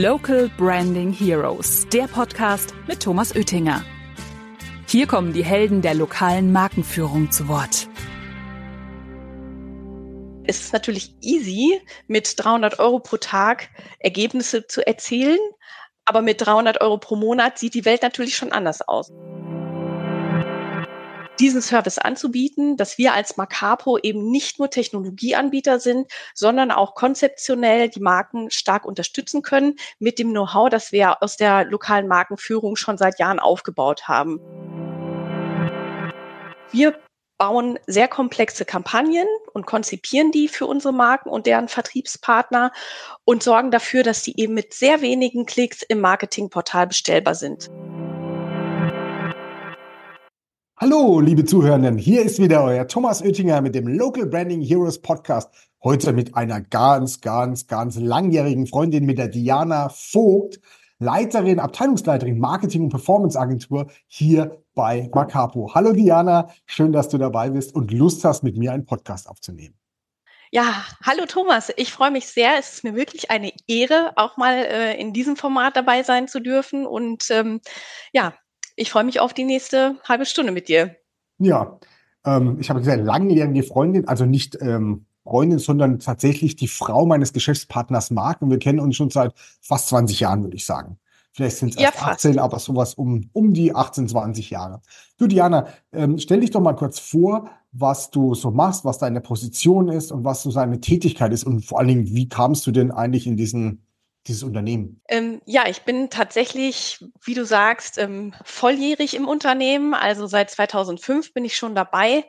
Local Branding Heroes, der Podcast mit Thomas Oettinger. Hier kommen die Helden der lokalen Markenführung zu Wort. Es ist natürlich easy, mit 300 Euro pro Tag Ergebnisse zu erzielen, aber mit 300 Euro pro Monat sieht die Welt natürlich schon anders aus diesen Service anzubieten, dass wir als Macapo eben nicht nur Technologieanbieter sind, sondern auch konzeptionell die Marken stark unterstützen können mit dem Know-how, das wir aus der lokalen Markenführung schon seit Jahren aufgebaut haben. Wir bauen sehr komplexe Kampagnen und konzipieren die für unsere Marken und deren Vertriebspartner und sorgen dafür, dass die eben mit sehr wenigen Klicks im Marketingportal bestellbar sind. Hallo, liebe Zuhörenden, hier ist wieder euer Thomas Oettinger mit dem Local Branding Heroes Podcast. Heute mit einer ganz, ganz, ganz langjährigen Freundin, mit der Diana Vogt, Leiterin, Abteilungsleiterin Marketing und Performance Agentur hier bei Macapo. Hallo Diana, schön, dass du dabei bist und Lust hast, mit mir einen Podcast aufzunehmen. Ja, hallo Thomas, ich freue mich sehr. Es ist mir wirklich eine Ehre, auch mal äh, in diesem Format dabei sein zu dürfen. Und ähm, ja, ich freue mich auf die nächste halbe Stunde mit dir. Ja, ähm, ich habe sehr langjährige Freundin, also nicht ähm, Freundin, sondern tatsächlich die Frau meines Geschäftspartners Marc und wir kennen uns schon seit fast 20 Jahren, würde ich sagen. Vielleicht sind es ja, 18, aber sowas um, um die 18, 20 Jahre. Du, Diana, ähm, stell dich doch mal kurz vor, was du so machst, was deine Position ist und was so seine Tätigkeit ist und vor allen Dingen, wie kamst du denn eigentlich in diesen dieses Unternehmen? Ähm, ja, ich bin tatsächlich, wie du sagst, ähm, volljährig im Unternehmen. Also seit 2005 bin ich schon dabei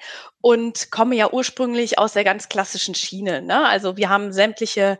und komme ja ursprünglich aus der ganz klassischen Schiene. Ne? Also wir haben sämtliche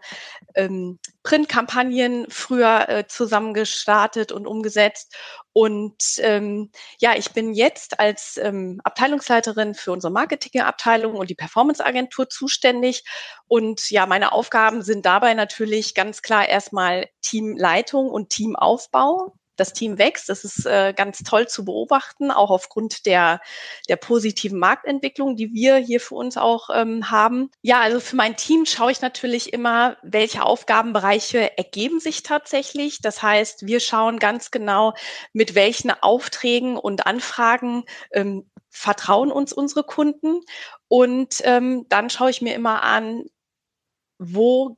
ähm, Printkampagnen früher äh, zusammen gestartet und umgesetzt. Und ähm, ja, ich bin jetzt als ähm, Abteilungsleiterin für unsere Marketingabteilung und die Performance-Agentur zuständig. Und ja, meine Aufgaben sind dabei natürlich ganz klar erstmal Teamleitung und Teamaufbau das Team wächst. Das ist äh, ganz toll zu beobachten, auch aufgrund der, der positiven Marktentwicklung, die wir hier für uns auch ähm, haben. Ja, also für mein Team schaue ich natürlich immer, welche Aufgabenbereiche ergeben sich tatsächlich. Das heißt, wir schauen ganz genau, mit welchen Aufträgen und Anfragen ähm, vertrauen uns unsere Kunden. Und ähm, dann schaue ich mir immer an, wo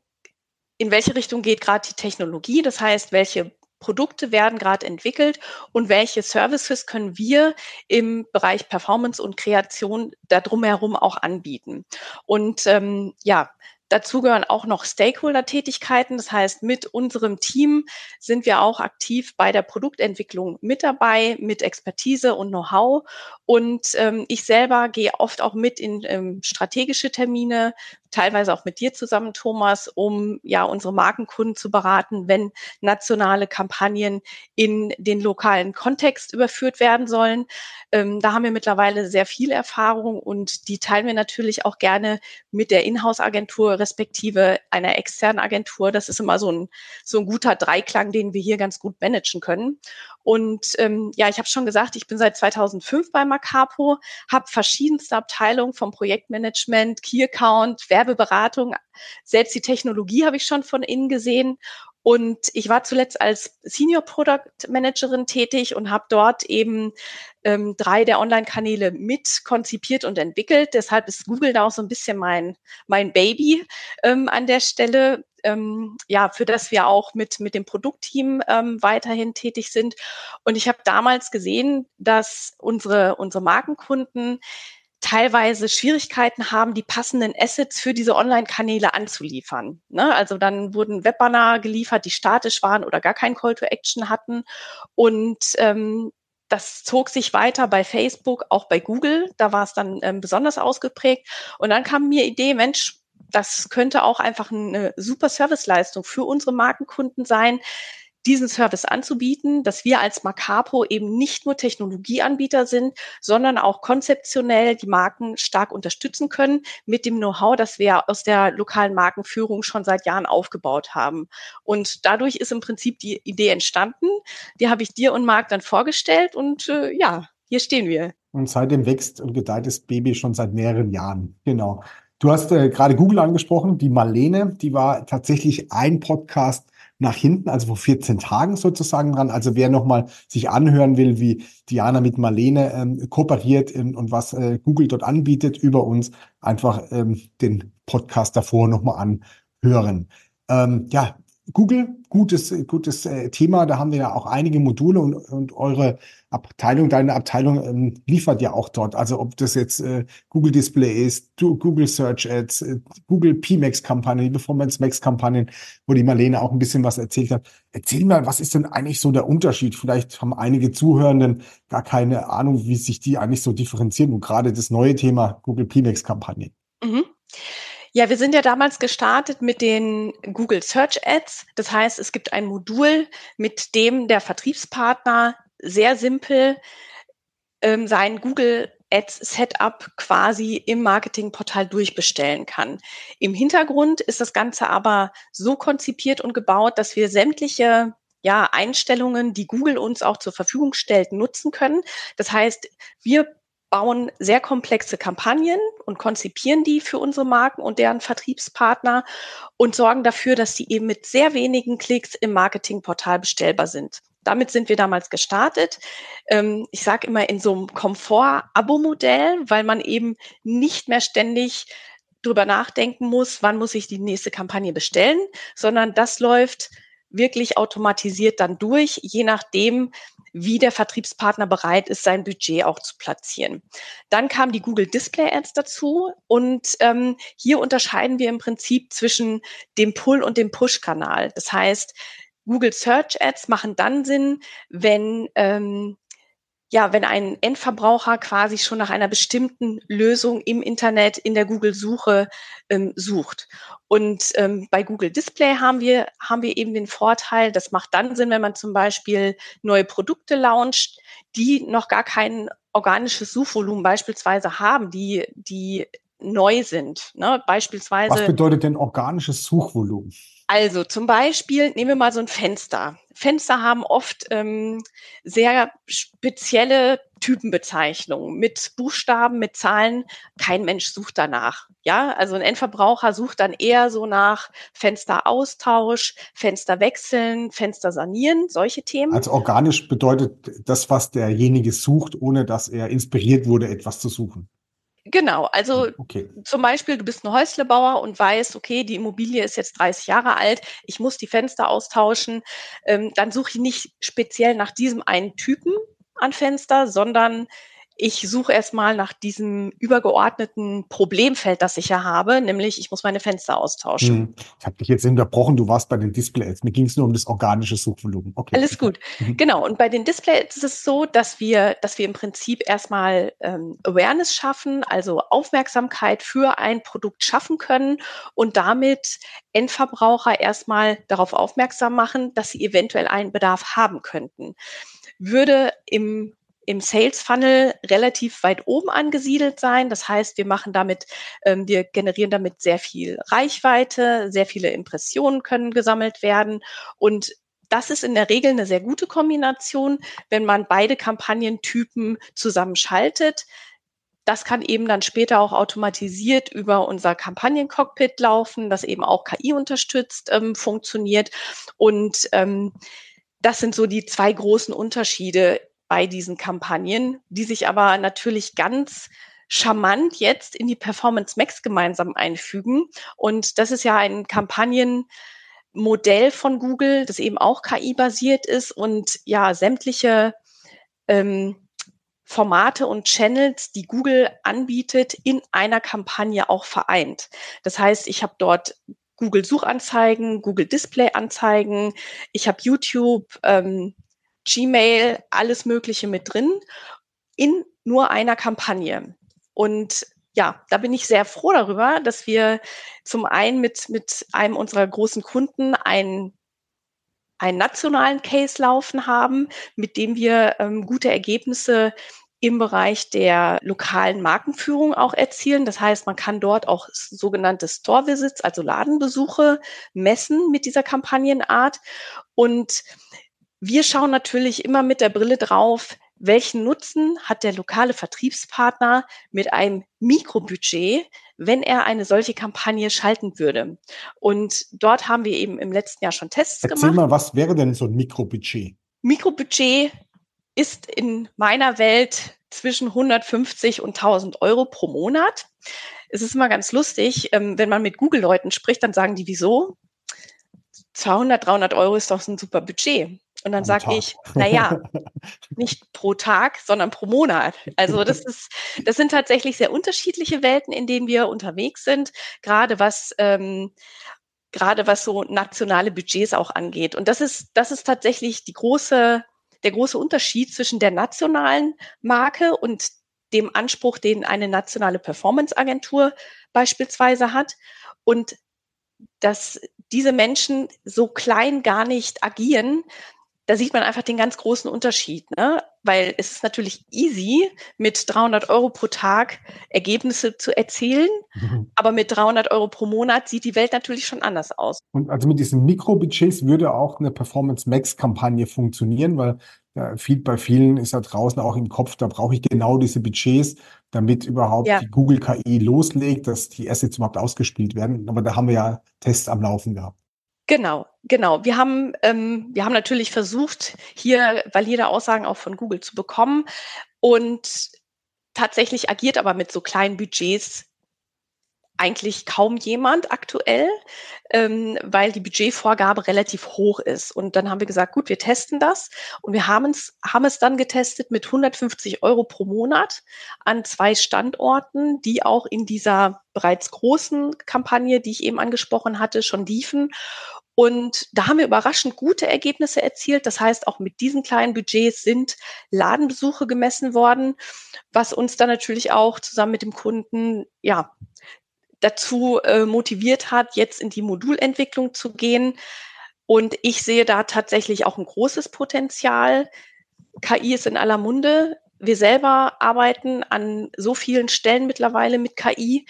in welche Richtung geht gerade die Technologie? Das heißt, welche Produkte werden gerade entwickelt und welche Services können wir im Bereich Performance und Kreation da drumherum auch anbieten. Und ähm, ja, Dazu gehören auch noch Stakeholder-Tätigkeiten. Das heißt, mit unserem Team sind wir auch aktiv bei der Produktentwicklung mit dabei, mit Expertise und Know-how. Und ähm, ich selber gehe oft auch mit in ähm, strategische Termine, teilweise auch mit dir zusammen, Thomas, um ja unsere Markenkunden zu beraten, wenn nationale Kampagnen in den lokalen Kontext überführt werden sollen. Ähm, da haben wir mittlerweile sehr viel Erfahrung und die teilen wir natürlich auch gerne mit der Inhouse-Agentur respektive einer externen Agentur. Das ist immer so ein, so ein guter Dreiklang, den wir hier ganz gut managen können. Und ähm, ja, ich habe schon gesagt, ich bin seit 2005 bei Macapo, habe verschiedenste Abteilungen vom Projektmanagement, Key Account, Werbeberatung, selbst die Technologie habe ich schon von innen gesehen. Und ich war zuletzt als Senior Product Managerin tätig und habe dort eben ähm, drei der Online-Kanäle mit konzipiert und entwickelt. Deshalb ist Google da auch so ein bisschen mein, mein Baby ähm, an der Stelle ähm, ja, für das wir auch mit, mit dem Produktteam ähm, weiterhin tätig sind. Und ich habe damals gesehen, dass unsere, unsere Markenkunden teilweise Schwierigkeiten haben, die passenden Assets für diese Online-Kanäle anzuliefern. Ne? Also dann wurden Webbanner geliefert, die statisch waren oder gar kein Call to Action hatten. Und ähm, das zog sich weiter bei Facebook, auch bei Google. Da war es dann ähm, besonders ausgeprägt. Und dann kam mir Idee, Mensch, das könnte auch einfach eine super Serviceleistung für unsere Markenkunden sein, diesen Service anzubieten, dass wir als Macapo eben nicht nur Technologieanbieter sind, sondern auch konzeptionell die Marken stark unterstützen können mit dem Know-how, das wir aus der lokalen Markenführung schon seit Jahren aufgebaut haben. Und dadurch ist im Prinzip die Idee entstanden. Die habe ich dir und Marc dann vorgestellt und äh, ja, hier stehen wir. Und seitdem wächst und gedeiht das Baby schon seit mehreren Jahren. Genau. Du hast äh, gerade Google angesprochen, die Marlene, die war tatsächlich ein Podcast nach hinten, also vor 14 Tagen sozusagen dran. Also wer nochmal sich anhören will, wie Diana mit Marlene ähm, kooperiert ähm, und was äh, Google dort anbietet über uns, einfach ähm, den Podcast davor nochmal anhören. Ähm, ja, Google, gutes, gutes äh, Thema. Da haben wir ja auch einige Module und, und eure Abteilung, deine Abteilung ähm, liefert ja auch dort. Also ob das jetzt äh, Google Display ist, Google Search Ads, äh, Google PMax Kampagnen, Performance Max Kampagnen, wo die Marlene auch ein bisschen was erzählt hat. Erzähl mal, was ist denn eigentlich so der Unterschied? Vielleicht haben einige Zuhörenden gar keine Ahnung, wie sich die eigentlich so differenzieren und gerade das neue Thema Google PMax Kampagnen. Mhm. Ja, wir sind ja damals gestartet mit den Google Search Ads. Das heißt, es gibt ein Modul, mit dem der Vertriebspartner sehr simpel ähm, sein Google Ads Setup quasi im Marketingportal durchbestellen kann. Im Hintergrund ist das Ganze aber so konzipiert und gebaut, dass wir sämtliche ja, Einstellungen, die Google uns auch zur Verfügung stellt, nutzen können. Das heißt, wir bauen sehr komplexe Kampagnen und konzipieren die für unsere Marken und deren Vertriebspartner und sorgen dafür, dass sie eben mit sehr wenigen Klicks im Marketingportal bestellbar sind. Damit sind wir damals gestartet. Ähm, ich sage immer in so einem Komfort-Abo-Modell, weil man eben nicht mehr ständig drüber nachdenken muss, wann muss ich die nächste Kampagne bestellen, sondern das läuft wirklich automatisiert dann durch, je nachdem, wie der Vertriebspartner bereit ist, sein Budget auch zu platzieren. Dann kam die Google Display Ads dazu und ähm, hier unterscheiden wir im Prinzip zwischen dem Pull- und dem Push-Kanal. Das heißt, Google Search Ads machen dann Sinn, wenn ähm, ja, wenn ein Endverbraucher quasi schon nach einer bestimmten Lösung im Internet in der Google-Suche ähm, sucht. Und ähm, bei Google Display haben wir, haben wir eben den Vorteil, das macht dann Sinn, wenn man zum Beispiel neue Produkte launcht, die noch gar kein organisches Suchvolumen beispielsweise haben, die, die neu sind. Ne? Beispielsweise. Was bedeutet denn organisches Suchvolumen? Also zum Beispiel nehmen wir mal so ein Fenster. Fenster haben oft ähm, sehr spezielle Typenbezeichnungen mit Buchstaben, mit Zahlen. Kein Mensch sucht danach. Ja, also ein Endverbraucher sucht dann eher so nach Fensteraustausch, Fenster wechseln, Fenster sanieren, solche Themen. Also organisch bedeutet das, was derjenige sucht, ohne dass er inspiriert wurde, etwas zu suchen. Genau, also okay. zum Beispiel, du bist ein Häuslebauer und weißt, okay, die Immobilie ist jetzt 30 Jahre alt, ich muss die Fenster austauschen, ähm, dann suche ich nicht speziell nach diesem einen Typen an Fenster, sondern ich suche erstmal nach diesem übergeordneten Problemfeld, das ich ja habe, nämlich ich muss meine Fenster austauschen. Hm. Ich habe dich jetzt unterbrochen, du warst bei den Displays. Mir ging es nur um das organische Suchvolumen. Okay. Alles gut. Mhm. Genau. Und bei den Displays ist es so, dass wir, dass wir im Prinzip erstmal ähm, Awareness schaffen, also Aufmerksamkeit für ein Produkt schaffen können und damit Endverbraucher erstmal darauf aufmerksam machen, dass sie eventuell einen Bedarf haben könnten würde im im Sales Funnel relativ weit oben angesiedelt sein. Das heißt, wir machen damit, ähm, wir generieren damit sehr viel Reichweite, sehr viele Impressionen können gesammelt werden und das ist in der Regel eine sehr gute Kombination, wenn man beide Kampagnentypen zusammenschaltet. Das kann eben dann später auch automatisiert über unser Kampagnencockpit laufen, das eben auch KI unterstützt ähm, funktioniert. Und ähm, das sind so die zwei großen Unterschiede bei diesen Kampagnen, die sich aber natürlich ganz charmant jetzt in die Performance Max gemeinsam einfügen. Und das ist ja ein Kampagnenmodell von Google, das eben auch KI-basiert ist und ja sämtliche ähm, Formate und Channels, die Google anbietet, in einer Kampagne auch vereint. Das heißt, ich habe dort Google Suchanzeigen, Google Display Anzeigen, ich habe YouTube, ähm, Gmail, alles Mögliche mit drin in nur einer Kampagne. Und ja, da bin ich sehr froh darüber, dass wir zum einen mit, mit einem unserer großen Kunden einen, einen nationalen Case laufen haben, mit dem wir ähm, gute Ergebnisse im Bereich der lokalen Markenführung auch erzielen. Das heißt, man kann dort auch sogenannte Store Visits, also Ladenbesuche messen mit dieser Kampagnenart. Und wir schauen natürlich immer mit der Brille drauf, welchen Nutzen hat der lokale Vertriebspartner mit einem Mikrobudget wenn er eine solche Kampagne schalten würde. Und dort haben wir eben im letzten Jahr schon Tests Erzähl gemacht. mal, was wäre denn so ein Mikrobudget? Mikrobudget ist in meiner Welt zwischen 150 und 1000 Euro pro Monat. Es ist immer ganz lustig, ähm, wenn man mit Google-Leuten spricht, dann sagen die, wieso? 200, 300 Euro ist doch ein super Budget. Und dann sage ich, na ja, nicht pro Tag, sondern pro Monat. Also das ist, das sind tatsächlich sehr unterschiedliche Welten, in denen wir unterwegs sind, gerade was ähm, gerade was so nationale Budgets auch angeht. Und das ist, das ist tatsächlich die große, der große Unterschied zwischen der nationalen Marke und dem Anspruch, den eine nationale Performance-Agentur beispielsweise hat. Und dass diese Menschen so klein gar nicht agieren, da sieht man einfach den ganz großen Unterschied, ne? Weil es ist natürlich easy, mit 300 Euro pro Tag Ergebnisse zu erzielen, mhm. aber mit 300 Euro pro Monat sieht die Welt natürlich schon anders aus. Und also mit diesen Mikrobudgets würde auch eine Performance Max Kampagne funktionieren, weil ja, viel, bei vielen ist ja draußen auch im Kopf, da brauche ich genau diese Budgets, damit überhaupt ja. die Google KI loslegt, dass die Assets überhaupt ausgespielt werden. Aber da haben wir ja Tests am Laufen gehabt. Genau, genau. Wir haben, ähm, wir haben natürlich versucht, hier valide Aussagen auch von Google zu bekommen und tatsächlich agiert aber mit so kleinen Budgets eigentlich kaum jemand aktuell, ähm, weil die Budgetvorgabe relativ hoch ist. Und dann haben wir gesagt, gut, wir testen das. Und wir haben es, haben es dann getestet mit 150 Euro pro Monat an zwei Standorten, die auch in dieser bereits großen Kampagne, die ich eben angesprochen hatte, schon liefen. Und da haben wir überraschend gute Ergebnisse erzielt. Das heißt, auch mit diesen kleinen Budgets sind Ladenbesuche gemessen worden, was uns dann natürlich auch zusammen mit dem Kunden, ja, dazu äh, motiviert hat, jetzt in die Modulentwicklung zu gehen. Und ich sehe da tatsächlich auch ein großes Potenzial. KI ist in aller Munde. Wir selber arbeiten an so vielen Stellen mittlerweile mit KI.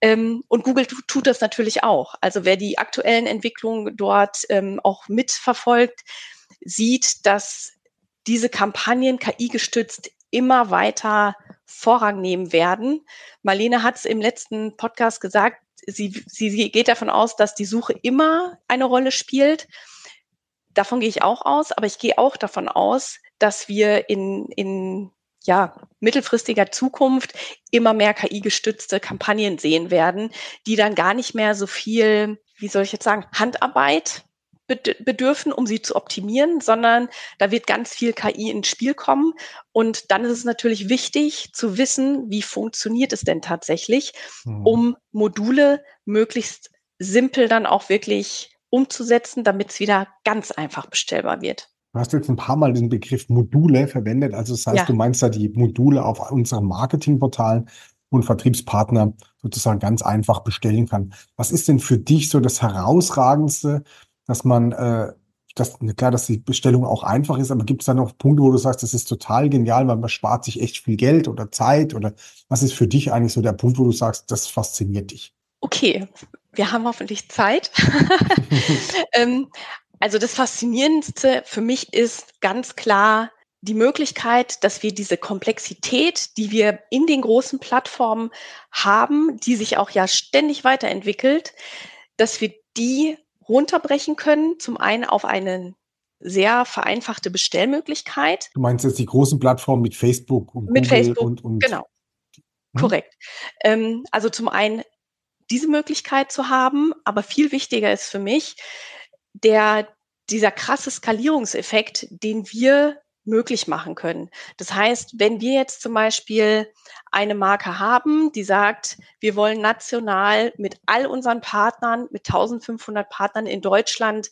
Ähm, und Google tut das natürlich auch. Also wer die aktuellen Entwicklungen dort ähm, auch mitverfolgt, sieht, dass diese Kampagnen KI gestützt immer weiter Vorrang nehmen werden. Marlene hat es im letzten Podcast gesagt, sie, sie geht davon aus, dass die Suche immer eine Rolle spielt. Davon gehe ich auch aus, aber ich gehe auch davon aus, dass wir in, in ja, mittelfristiger Zukunft immer mehr KI-gestützte Kampagnen sehen werden, die dann gar nicht mehr so viel, wie soll ich jetzt sagen, Handarbeit bedürfen, um sie zu optimieren, sondern da wird ganz viel KI ins Spiel kommen. Und dann ist es natürlich wichtig zu wissen, wie funktioniert es denn tatsächlich, mhm. um Module möglichst simpel dann auch wirklich umzusetzen, damit es wieder ganz einfach bestellbar wird. Du hast jetzt ein paar Mal den Begriff Module verwendet. Also das heißt, ja. du meinst da die Module auf unseren Marketingportalen und Vertriebspartner sozusagen ganz einfach bestellen kann. Was ist denn für dich so das Herausragendste, dass man, äh, das, klar, dass die Bestellung auch einfach ist, aber gibt es da noch Punkte, wo du sagst, das ist total genial, weil man spart sich echt viel Geld oder Zeit oder was ist für dich eigentlich so der Punkt, wo du sagst, das fasziniert dich? Okay, wir haben hoffentlich Zeit. ähm, also das Faszinierendste für mich ist ganz klar die Möglichkeit, dass wir diese Komplexität, die wir in den großen Plattformen haben, die sich auch ja ständig weiterentwickelt, dass wir die runterbrechen können. Zum einen auf eine sehr vereinfachte Bestellmöglichkeit. Du meinst jetzt die großen Plattformen mit Facebook und mit Google Facebook, und, und genau. Hm? Korrekt. Ähm, also zum einen diese Möglichkeit zu haben, aber viel wichtiger ist für mich der dieser krasse Skalierungseffekt, den wir möglich machen können. Das heißt, wenn wir jetzt zum Beispiel eine Marke haben, die sagt, wir wollen national mit all unseren Partnern, mit 1500 Partnern in Deutschland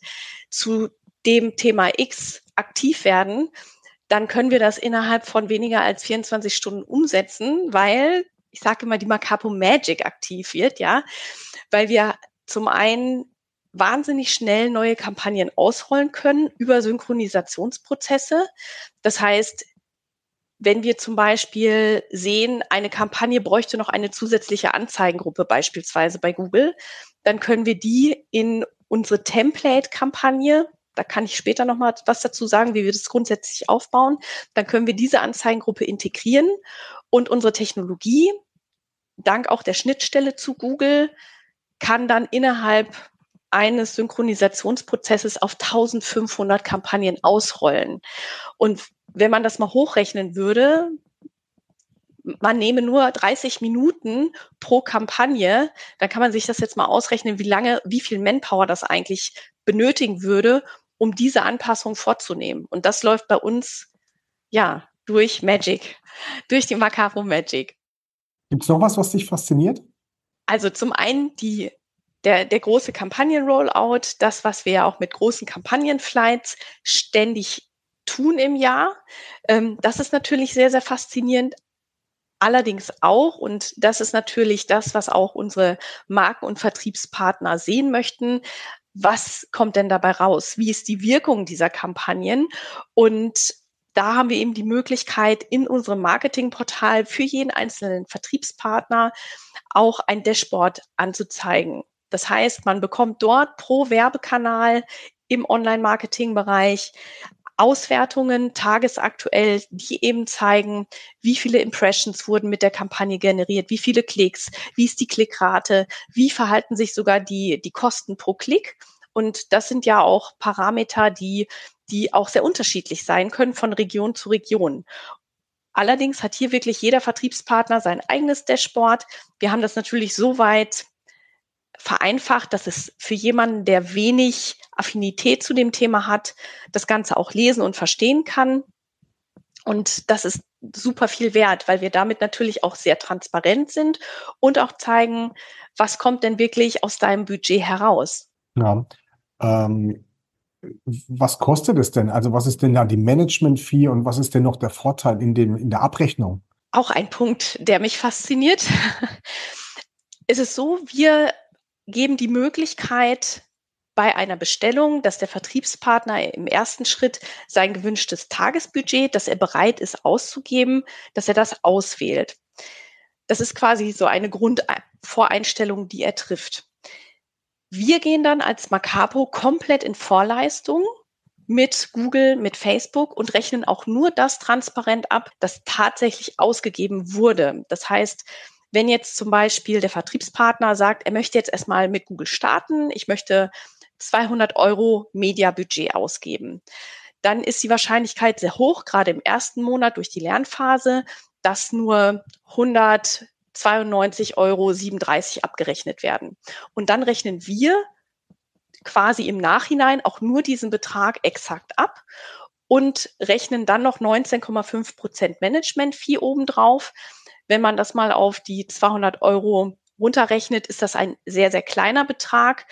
zu dem Thema X aktiv werden, dann können wir das innerhalb von weniger als 24 Stunden umsetzen, weil ich sage immer, die Macapo Magic aktiv wird, ja, weil wir zum einen wahnsinnig schnell neue Kampagnen ausrollen können über Synchronisationsprozesse. Das heißt, wenn wir zum Beispiel sehen, eine Kampagne bräuchte noch eine zusätzliche Anzeigengruppe beispielsweise bei Google, dann können wir die in unsere Template-Kampagne, da kann ich später noch mal was dazu sagen, wie wir das grundsätzlich aufbauen, dann können wir diese Anzeigengruppe integrieren und unsere Technologie dank auch der Schnittstelle zu Google kann dann innerhalb eines Synchronisationsprozesses auf 1500 Kampagnen ausrollen. Und wenn man das mal hochrechnen würde, man nehme nur 30 Minuten pro Kampagne, dann kann man sich das jetzt mal ausrechnen, wie lange, wie viel Manpower das eigentlich benötigen würde, um diese Anpassung vorzunehmen. Und das läuft bei uns, ja, durch Magic, durch die Macaro Magic. Gibt es noch was, was dich fasziniert? Also zum einen die, der, der große Kampagnen-Rollout, das, was wir ja auch mit großen Kampagnenflights ständig tun im Jahr. Ähm, das ist natürlich sehr, sehr faszinierend. Allerdings auch, und das ist natürlich das, was auch unsere Marken- und Vertriebspartner sehen möchten, was kommt denn dabei raus? Wie ist die Wirkung dieser Kampagnen? Und da haben wir eben die Möglichkeit, in unserem Marketingportal für jeden einzelnen Vertriebspartner auch ein Dashboard anzuzeigen. Das heißt, man bekommt dort pro Werbekanal im Online-Marketing-Bereich Auswertungen tagesaktuell, die eben zeigen, wie viele Impressions wurden mit der Kampagne generiert, wie viele Klicks, wie ist die Klickrate, wie verhalten sich sogar die, die Kosten pro Klick. Und das sind ja auch Parameter, die, die auch sehr unterschiedlich sein können von Region zu Region. Allerdings hat hier wirklich jeder Vertriebspartner sein eigenes Dashboard. Wir haben das natürlich so weit vereinfacht, dass es für jemanden, der wenig Affinität zu dem Thema hat, das Ganze auch lesen und verstehen kann. Und das ist super viel wert, weil wir damit natürlich auch sehr transparent sind und auch zeigen, was kommt denn wirklich aus deinem Budget heraus. Ja. Ähm, was kostet es denn? Also was ist denn da die Management-Fee und was ist denn noch der Vorteil in, dem, in der Abrechnung? Auch ein Punkt, der mich fasziniert. es ist so, wir geben die Möglichkeit bei einer Bestellung, dass der Vertriebspartner im ersten Schritt sein gewünschtes Tagesbudget, das er bereit ist auszugeben, dass er das auswählt. Das ist quasi so eine Grundvoreinstellung, die er trifft. Wir gehen dann als Macapo komplett in Vorleistung mit Google, mit Facebook und rechnen auch nur das transparent ab, das tatsächlich ausgegeben wurde. Das heißt, wenn jetzt zum Beispiel der Vertriebspartner sagt, er möchte jetzt erstmal mit Google starten, ich möchte 200 Euro Mediabudget ausgeben, dann ist die Wahrscheinlichkeit sehr hoch, gerade im ersten Monat durch die Lernphase, dass nur 192,37 Euro abgerechnet werden. Und dann rechnen wir quasi im Nachhinein auch nur diesen Betrag exakt ab und rechnen dann noch 19,5 Prozent Management-Fee obendrauf. Wenn man das mal auf die 200 Euro runterrechnet, ist das ein sehr, sehr kleiner Betrag,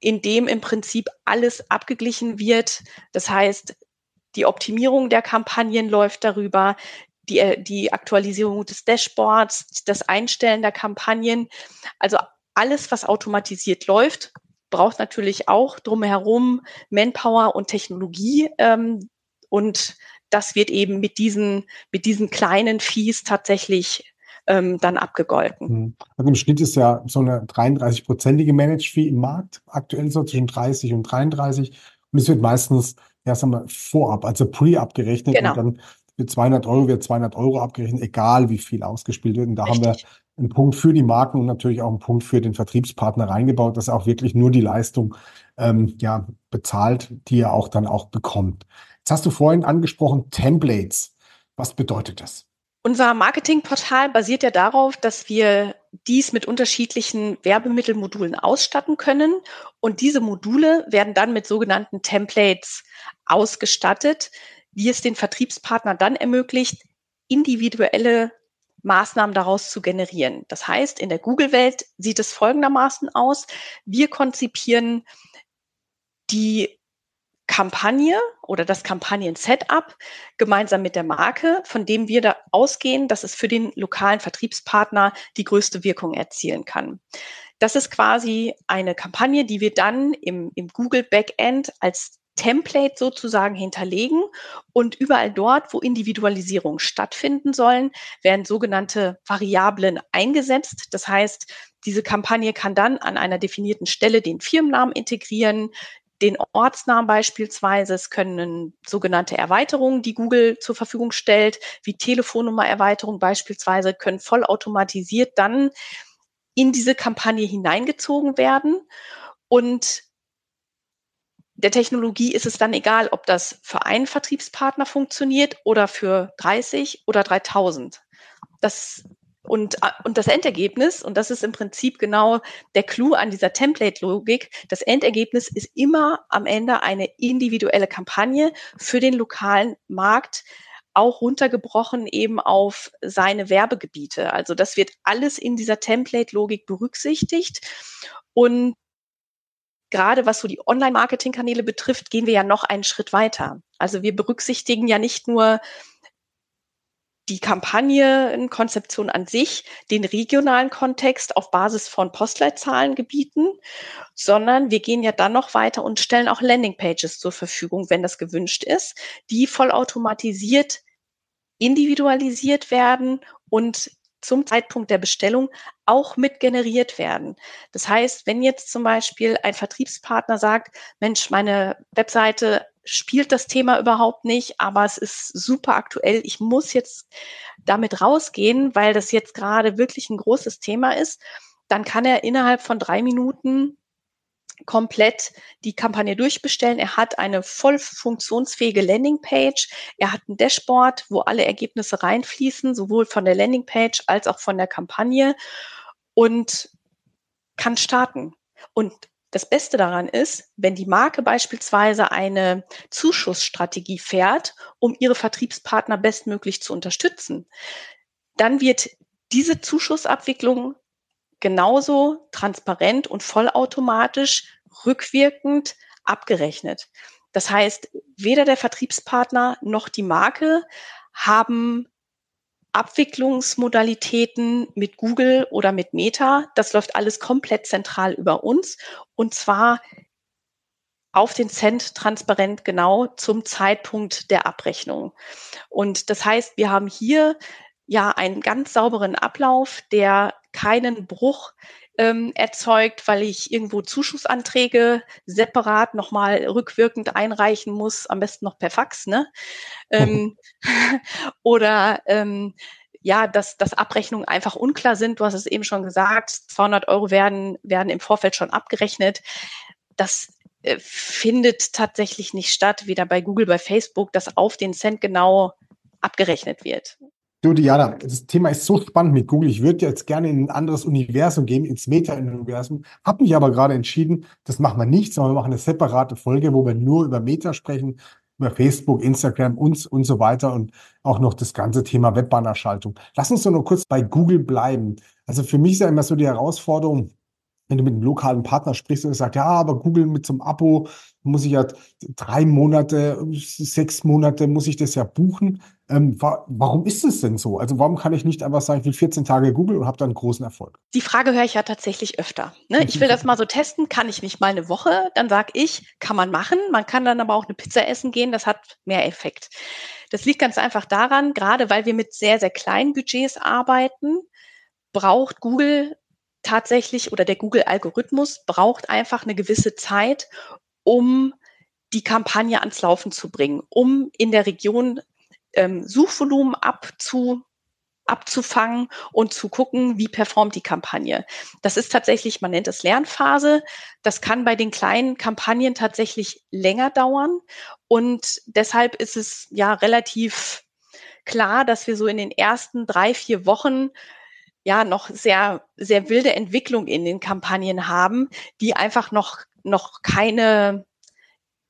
in dem im Prinzip alles abgeglichen wird. Das heißt, die Optimierung der Kampagnen läuft darüber, die, äh, die Aktualisierung des Dashboards, das Einstellen der Kampagnen. Also alles, was automatisiert läuft, braucht natürlich auch drumherum Manpower und Technologie. Ähm, und das wird eben mit diesen, mit diesen kleinen Fees tatsächlich ähm, dann abgegolten. Hm. Also im Schnitt ist ja so eine 33-prozentige Manage-Fee im Markt, aktuell so zwischen 30 und 33. Und es wird meistens, ja, sagen wir, vorab, also pre abgerechnet genau. und dann für 200 Euro wird 200 Euro abgerechnet, egal wie viel ausgespielt wird. Und da Richtig. haben wir einen Punkt für die Marken und natürlich auch einen Punkt für den Vertriebspartner reingebaut, dass er auch wirklich nur die Leistung ähm, ja, bezahlt, die er auch dann auch bekommt. Jetzt hast du vorhin angesprochen, Templates. Was bedeutet das? Unser Marketingportal basiert ja darauf, dass wir dies mit unterschiedlichen Werbemittelmodulen ausstatten können. Und diese Module werden dann mit sogenannten Templates ausgestattet, die es den Vertriebspartner dann ermöglicht, individuelle Maßnahmen daraus zu generieren. Das heißt, in der Google-Welt sieht es folgendermaßen aus. Wir konzipieren die Kampagne oder das Kampagnen-Setup gemeinsam mit der Marke, von dem wir da ausgehen, dass es für den lokalen Vertriebspartner die größte Wirkung erzielen kann. Das ist quasi eine Kampagne, die wir dann im, im Google Backend als Template sozusagen hinterlegen und überall dort, wo Individualisierung stattfinden sollen, werden sogenannte Variablen eingesetzt. Das heißt, diese Kampagne kann dann an einer definierten Stelle den Firmennamen integrieren, den Ortsnamen beispielsweise. Es können sogenannte Erweiterungen, die Google zur Verfügung stellt, wie Telefonnummererweiterung beispielsweise, können vollautomatisiert dann in diese Kampagne hineingezogen werden. Und der Technologie ist es dann egal, ob das für einen Vertriebspartner funktioniert oder für 30 oder 3000. Das und, äh, und das Endergebnis, und das ist im Prinzip genau der Clou an dieser Template-Logik, das Endergebnis ist immer am Ende eine individuelle Kampagne für den lokalen Markt, auch runtergebrochen eben auf seine Werbegebiete. Also das wird alles in dieser Template-Logik berücksichtigt. Und gerade was so die Online-Marketing-Kanäle betrifft, gehen wir ja noch einen Schritt weiter. Also wir berücksichtigen ja nicht nur die Kampagnenkonzeption an sich den regionalen Kontext auf Basis von Postleitzahlengebieten, sondern wir gehen ja dann noch weiter und stellen auch Landingpages zur Verfügung, wenn das gewünscht ist, die vollautomatisiert individualisiert werden und zum Zeitpunkt der Bestellung auch mit generiert werden. Das heißt, wenn jetzt zum Beispiel ein Vertriebspartner sagt, Mensch, meine Webseite spielt das Thema überhaupt nicht, aber es ist super aktuell. Ich muss jetzt damit rausgehen, weil das jetzt gerade wirklich ein großes Thema ist. Dann kann er innerhalb von drei Minuten komplett die Kampagne durchbestellen. Er hat eine voll funktionsfähige Landingpage. Er hat ein Dashboard, wo alle Ergebnisse reinfließen, sowohl von der Landingpage als auch von der Kampagne und kann starten. Und das Beste daran ist, wenn die Marke beispielsweise eine Zuschussstrategie fährt, um ihre Vertriebspartner bestmöglich zu unterstützen, dann wird diese Zuschussabwicklung genauso transparent und vollautomatisch rückwirkend abgerechnet. Das heißt, weder der Vertriebspartner noch die Marke haben Abwicklungsmodalitäten mit Google oder mit Meta. Das läuft alles komplett zentral über uns und zwar auf den Cent transparent genau zum Zeitpunkt der Abrechnung. Und das heißt, wir haben hier ja einen ganz sauberen Ablauf, der keinen Bruch ähm, erzeugt, weil ich irgendwo Zuschussanträge separat nochmal rückwirkend einreichen muss, am besten noch per Fax, ne? Ähm, oder ähm, ja, dass, dass Abrechnungen einfach unklar sind. Du hast es eben schon gesagt, 200 Euro werden, werden im Vorfeld schon abgerechnet. Das äh, findet tatsächlich nicht statt, weder bei Google, bei Facebook, dass auf den Cent genau abgerechnet wird. Du, Diana, das Thema ist so spannend mit Google. Ich würde jetzt gerne in ein anderes Universum gehen, ins Meta-Universum. Habe mich aber gerade entschieden, das machen wir nicht, sondern wir machen eine separate Folge, wo wir nur über Meta sprechen, über Facebook, Instagram und, und so weiter und auch noch das ganze Thema Webbannerschaltung. Lass uns doch nur kurz bei Google bleiben. Also für mich ist ja immer so die Herausforderung, wenn du mit einem lokalen Partner sprichst und sagst, ja, aber Google mit zum Abo muss ich ja drei Monate, sechs Monate muss ich das ja buchen. Ähm, warum ist es denn so? Also warum kann ich nicht einfach sagen, ich will 14 Tage Google und habe dann großen Erfolg? Die Frage höre ich ja tatsächlich öfter. Ne? Ich will das mal so testen, kann ich nicht mal eine Woche? Dann sage ich, kann man machen. Man kann dann aber auch eine Pizza essen gehen, das hat mehr Effekt. Das liegt ganz einfach daran, gerade weil wir mit sehr, sehr kleinen Budgets arbeiten, braucht Google tatsächlich oder der Google-Algorithmus braucht einfach eine gewisse Zeit, um die Kampagne ans Laufen zu bringen, um in der Region ähm, Suchvolumen abzu, abzufangen und zu gucken, wie performt die Kampagne. Das ist tatsächlich, man nennt es Lernphase. Das kann bei den kleinen Kampagnen tatsächlich länger dauern. Und deshalb ist es ja relativ klar, dass wir so in den ersten drei, vier Wochen ja noch sehr, sehr wilde Entwicklung in den Kampagnen haben, die einfach noch, noch keine,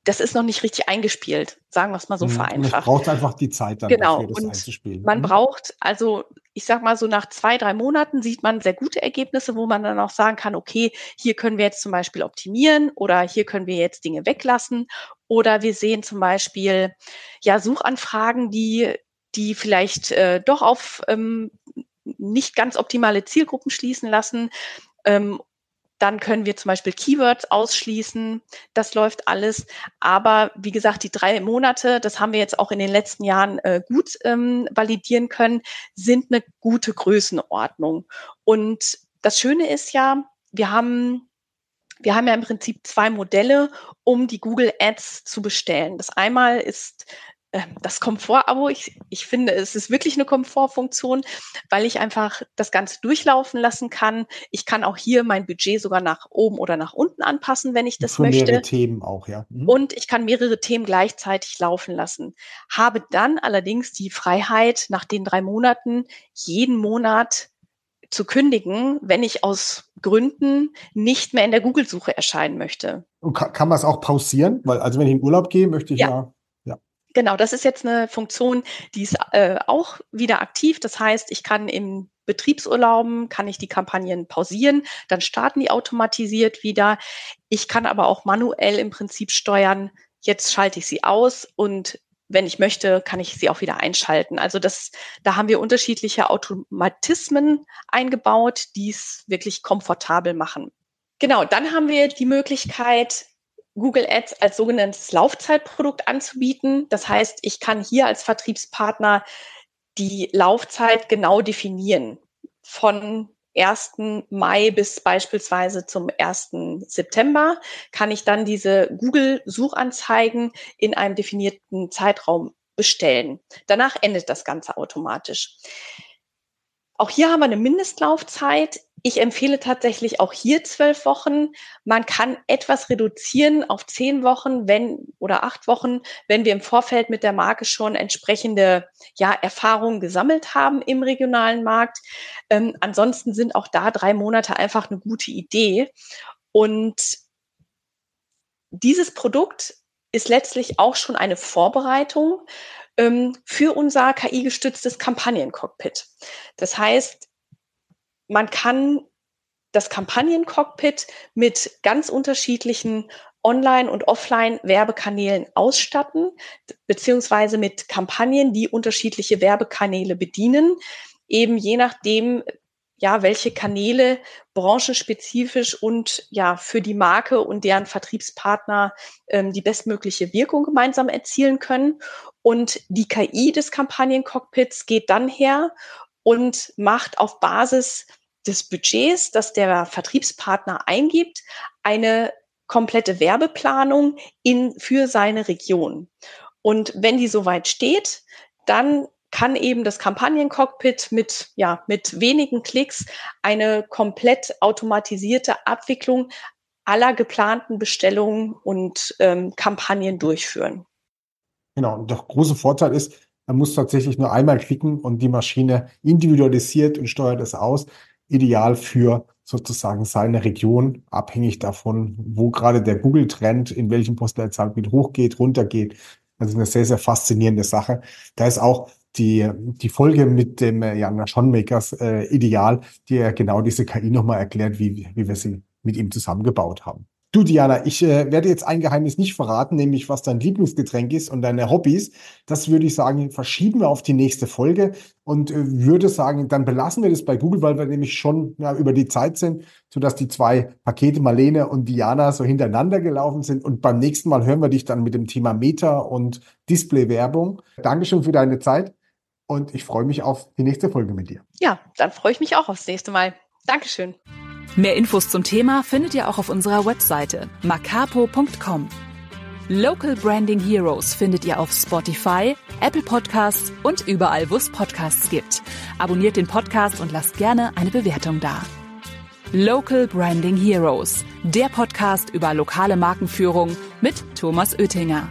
das ist noch nicht richtig eingespielt, sagen wir es mal so mhm. vereinfacht. Man braucht einfach die Zeit dann genau. dafür, das und einzuspielen. Man mhm. braucht, also ich sag mal so nach zwei, drei Monaten sieht man sehr gute Ergebnisse, wo man dann auch sagen kann, okay, hier können wir jetzt zum Beispiel optimieren oder hier können wir jetzt Dinge weglassen oder wir sehen zum Beispiel ja Suchanfragen, die die vielleicht äh, doch auf ähm, nicht ganz optimale Zielgruppen schließen lassen. Ähm, dann können wir zum Beispiel Keywords ausschließen. Das läuft alles. Aber wie gesagt, die drei Monate, das haben wir jetzt auch in den letzten Jahren äh, gut ähm, validieren können, sind eine gute Größenordnung. Und das Schöne ist ja, wir haben Wir haben ja im Prinzip zwei Modelle, um die Google Ads zu bestellen. Das einmal ist das Komfort-Abo, ich, ich finde, es ist wirklich eine Komfortfunktion, weil ich einfach das Ganze durchlaufen lassen kann. Ich kann auch hier mein Budget sogar nach oben oder nach unten anpassen, wenn ich das Für möchte. Mehrere Themen auch, ja. Mhm. Und ich kann mehrere Themen gleichzeitig laufen lassen. Habe dann allerdings die Freiheit, nach den drei Monaten jeden Monat zu kündigen, wenn ich aus Gründen nicht mehr in der Google-Suche erscheinen möchte. Und kann, kann man es auch pausieren? Weil, also wenn ich in Urlaub gehe, möchte ich ja, ja Genau, das ist jetzt eine Funktion, die ist äh, auch wieder aktiv. Das heißt, ich kann im Betriebsurlauben, kann ich die Kampagnen pausieren, dann starten die automatisiert wieder. Ich kann aber auch manuell im Prinzip steuern, jetzt schalte ich sie aus und wenn ich möchte, kann ich sie auch wieder einschalten. Also das, da haben wir unterschiedliche Automatismen eingebaut, die es wirklich komfortabel machen. Genau, dann haben wir die Möglichkeit, Google Ads als sogenanntes Laufzeitprodukt anzubieten. Das heißt, ich kann hier als Vertriebspartner die Laufzeit genau definieren. Von 1. Mai bis beispielsweise zum 1. September kann ich dann diese Google-Suchanzeigen in einem definierten Zeitraum bestellen. Danach endet das Ganze automatisch. Auch hier haben wir eine Mindestlaufzeit. Ich empfehle tatsächlich auch hier zwölf Wochen. Man kann etwas reduzieren auf zehn Wochen, wenn oder acht Wochen, wenn wir im Vorfeld mit der Marke schon entsprechende ja, Erfahrungen gesammelt haben im regionalen Markt. Ähm, ansonsten sind auch da drei Monate einfach eine gute Idee. Und dieses Produkt ist letztlich auch schon eine Vorbereitung ähm, für unser KI-gestütztes Kampagnencockpit. Das heißt, man kann das Kampagnencockpit mit ganz unterschiedlichen Online- und Offline-Werbekanälen ausstatten, beziehungsweise mit Kampagnen, die unterschiedliche Werbekanäle bedienen, eben je nachdem, ja, welche Kanäle branchenspezifisch und ja für die Marke und deren Vertriebspartner ähm, die bestmögliche Wirkung gemeinsam erzielen können. Und die KI des Kampagnencockpits geht dann her und macht auf Basis des Budgets, das der Vertriebspartner eingibt, eine komplette Werbeplanung in, für seine Region. Und wenn die soweit steht, dann kann eben das Kampagnencockpit mit, ja, mit wenigen Klicks eine komplett automatisierte Abwicklung aller geplanten Bestellungen und ähm, Kampagnen durchführen. Genau, und der große Vorteil ist, man muss tatsächlich nur einmal klicken und die Maschine individualisiert und steuert es aus ideal für sozusagen seine Region, abhängig davon, wo gerade der Google-Trend, in welchem Postleitzahlgebiet hochgeht, runtergeht. Also eine sehr, sehr faszinierende Sache. Da ist auch die, die Folge mit dem äh, Jan Schonmakers äh, ideal, die ja genau diese KI nochmal erklärt, wie, wie wir sie mit ihm zusammengebaut haben. Du, Diana, ich äh, werde jetzt ein Geheimnis nicht verraten, nämlich was dein Lieblingsgetränk ist und deine Hobbys. Das würde ich sagen, verschieben wir auf die nächste Folge und äh, würde sagen, dann belassen wir das bei Google, weil wir nämlich schon ja, über die Zeit sind, sodass die zwei Pakete Marlene und Diana so hintereinander gelaufen sind. Und beim nächsten Mal hören wir dich dann mit dem Thema Meta und Display-Werbung. Dankeschön für deine Zeit und ich freue mich auf die nächste Folge mit dir. Ja, dann freue ich mich auch aufs nächste Mal. Dankeschön. Mehr Infos zum Thema findet ihr auch auf unserer Webseite macapo.com. Local Branding Heroes findet ihr auf Spotify, Apple Podcasts und überall, wo es Podcasts gibt. Abonniert den Podcast und lasst gerne eine Bewertung da. Local Branding Heroes, der Podcast über lokale Markenführung mit Thomas Oettinger.